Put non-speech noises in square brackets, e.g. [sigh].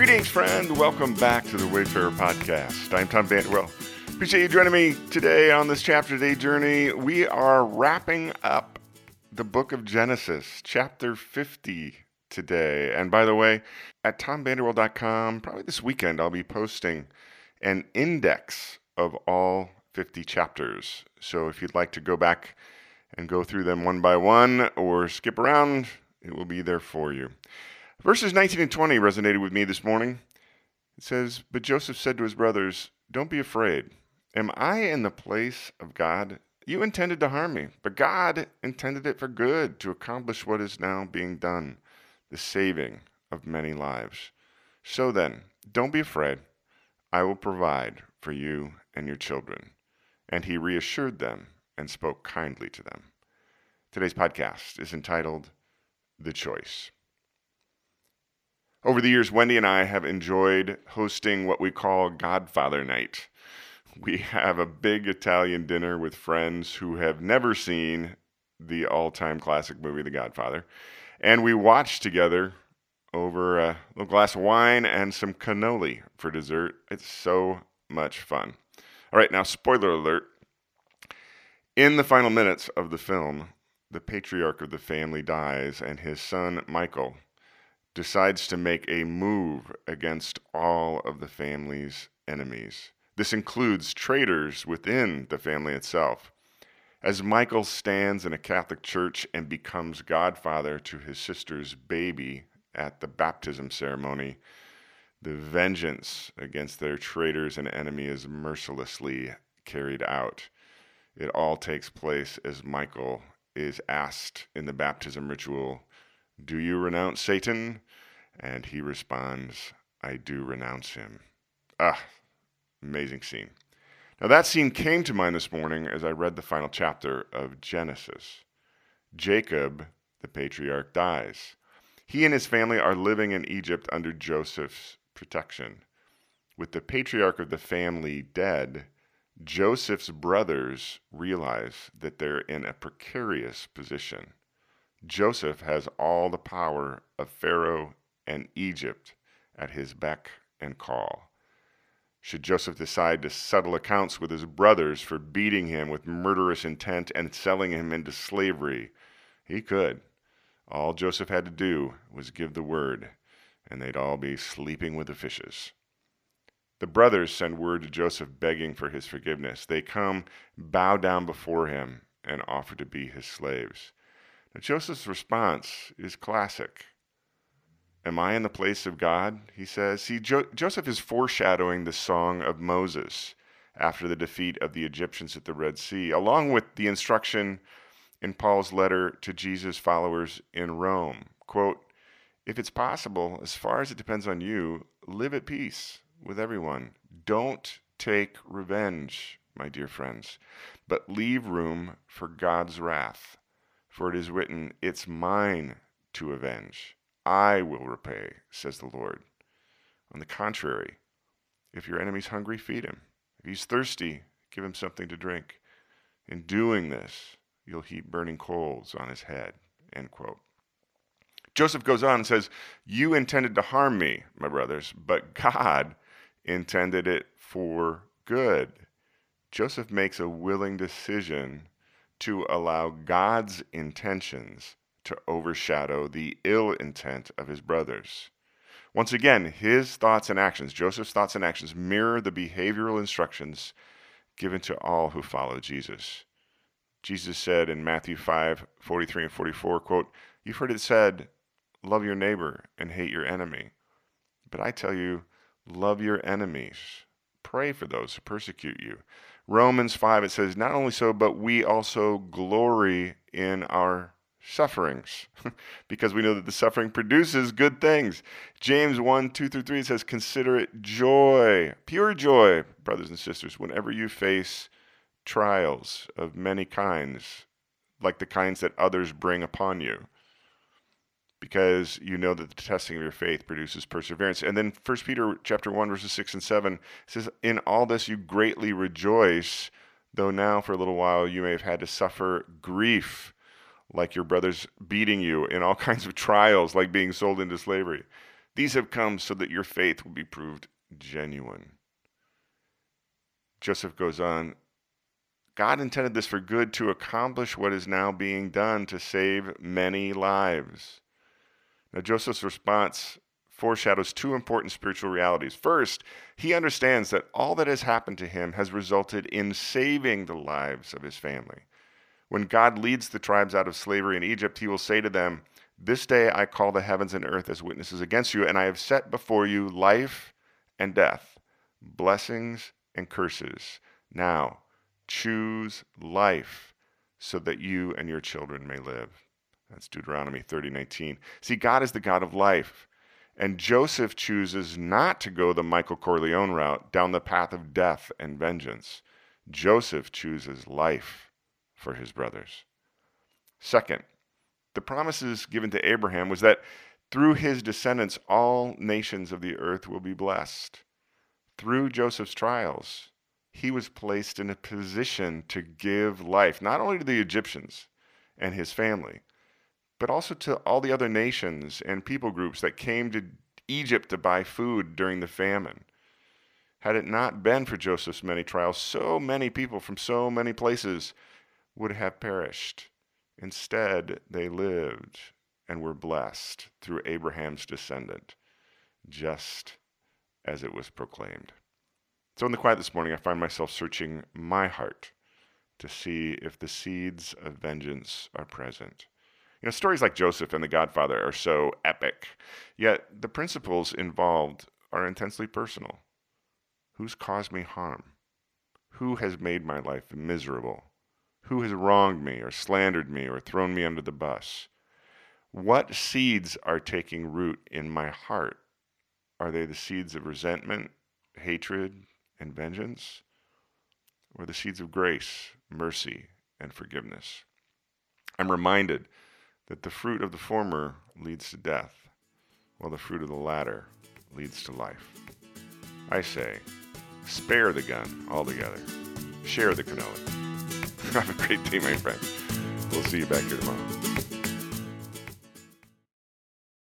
Greetings, friend. Welcome back to the Wayfarer Podcast. I'm Tom Vanderwell. Appreciate you joining me today on this chapter day journey. We are wrapping up the book of Genesis, chapter 50 today. And by the way, at tomvanderwell.com, probably this weekend, I'll be posting an index of all 50 chapters. So if you'd like to go back and go through them one by one or skip around, it will be there for you. Verses 19 and 20 resonated with me this morning. It says, But Joseph said to his brothers, Don't be afraid. Am I in the place of God? You intended to harm me, but God intended it for good to accomplish what is now being done, the saving of many lives. So then, don't be afraid. I will provide for you and your children. And he reassured them and spoke kindly to them. Today's podcast is entitled The Choice. Over the years, Wendy and I have enjoyed hosting what we call Godfather Night. We have a big Italian dinner with friends who have never seen the all time classic movie, The Godfather. And we watch together over a little glass of wine and some cannoli for dessert. It's so much fun. All right, now, spoiler alert. In the final minutes of the film, the patriarch of the family dies, and his son, Michael, decides to make a move against all of the family's enemies. This includes traitors within the family itself. As Michael stands in a Catholic church and becomes godfather to his sister's baby at the baptism ceremony, the vengeance against their traitors and enemy is mercilessly carried out. It all takes place as Michael is asked in the baptism ritual do you renounce Satan? And he responds, I do renounce him. Ah, amazing scene. Now, that scene came to mind this morning as I read the final chapter of Genesis. Jacob, the patriarch, dies. He and his family are living in Egypt under Joseph's protection. With the patriarch of the family dead, Joseph's brothers realize that they're in a precarious position. Joseph has all the power of Pharaoh and Egypt at his beck and call. Should Joseph decide to settle accounts with his brothers for beating him with murderous intent and selling him into slavery, he could. All Joseph had to do was give the word, and they'd all be sleeping with the fishes. The brothers send word to Joseph begging for his forgiveness. They come, bow down before him, and offer to be his slaves. Now, Joseph's response is classic. Am I in the place of God? He says. See, jo- Joseph is foreshadowing the song of Moses after the defeat of the Egyptians at the Red Sea, along with the instruction in Paul's letter to Jesus' followers in Rome. Quote, if it's possible, as far as it depends on you, live at peace with everyone. Don't take revenge, my dear friends, but leave room for God's wrath. For it is written, It's mine to avenge. I will repay, says the Lord. On the contrary, if your enemy's hungry, feed him. If he's thirsty, give him something to drink. In doing this, you'll heap burning coals on his head. End quote. Joseph goes on and says, You intended to harm me, my brothers, but God intended it for good. Joseph makes a willing decision to allow God's intentions to overshadow the ill intent of his brothers. Once again, his thoughts and actions, Joseph's thoughts and actions, mirror the behavioral instructions given to all who follow Jesus. Jesus said in Matthew 5 43 and 44, quote, You've heard it said, love your neighbor and hate your enemy. But I tell you, love your enemies. Pray for those who persecute you. Romans 5, it says, Not only so, but we also glory in our sufferings [laughs] because we know that the suffering produces good things. James 1 2 through 3 says, Consider it joy, pure joy, brothers and sisters, whenever you face trials of many kinds, like the kinds that others bring upon you because you know that the testing of your faith produces perseverance. And then 1 Peter chapter 1 verses 6 and 7 says in all this you greatly rejoice though now for a little while you may have had to suffer grief like your brothers beating you in all [laughs] kinds of trials like being sold into slavery. These have come so that your faith will be proved genuine. Joseph goes on God intended this for good to accomplish what is now being done to save many lives. Now, Joseph's response foreshadows two important spiritual realities. First, he understands that all that has happened to him has resulted in saving the lives of his family. When God leads the tribes out of slavery in Egypt, he will say to them, This day I call the heavens and earth as witnesses against you, and I have set before you life and death, blessings and curses. Now, choose life so that you and your children may live. That's Deuteronomy 30:19. See, God is the God of life. And Joseph chooses not to go the Michael Corleone route down the path of death and vengeance. Joseph chooses life for his brothers. Second, the promises given to Abraham was that through his descendants all nations of the earth will be blessed. Through Joseph's trials, he was placed in a position to give life, not only to the Egyptians and his family, but also to all the other nations and people groups that came to Egypt to buy food during the famine. Had it not been for Joseph's many trials, so many people from so many places would have perished. Instead, they lived and were blessed through Abraham's descendant, just as it was proclaimed. So, in the quiet this morning, I find myself searching my heart to see if the seeds of vengeance are present. You know, stories like Joseph and The Godfather are so epic, yet the principles involved are intensely personal. Who's caused me harm? Who has made my life miserable? Who has wronged me or slandered me or thrown me under the bus? What seeds are taking root in my heart? Are they the seeds of resentment, hatred, and vengeance, or the seeds of grace, mercy, and forgiveness. I'm reminded that the fruit of the former leads to death, while the fruit of the latter leads to life. I say, spare the gun altogether. Share the cannoli. [laughs] Have a great day, my friend. We'll see you back here tomorrow.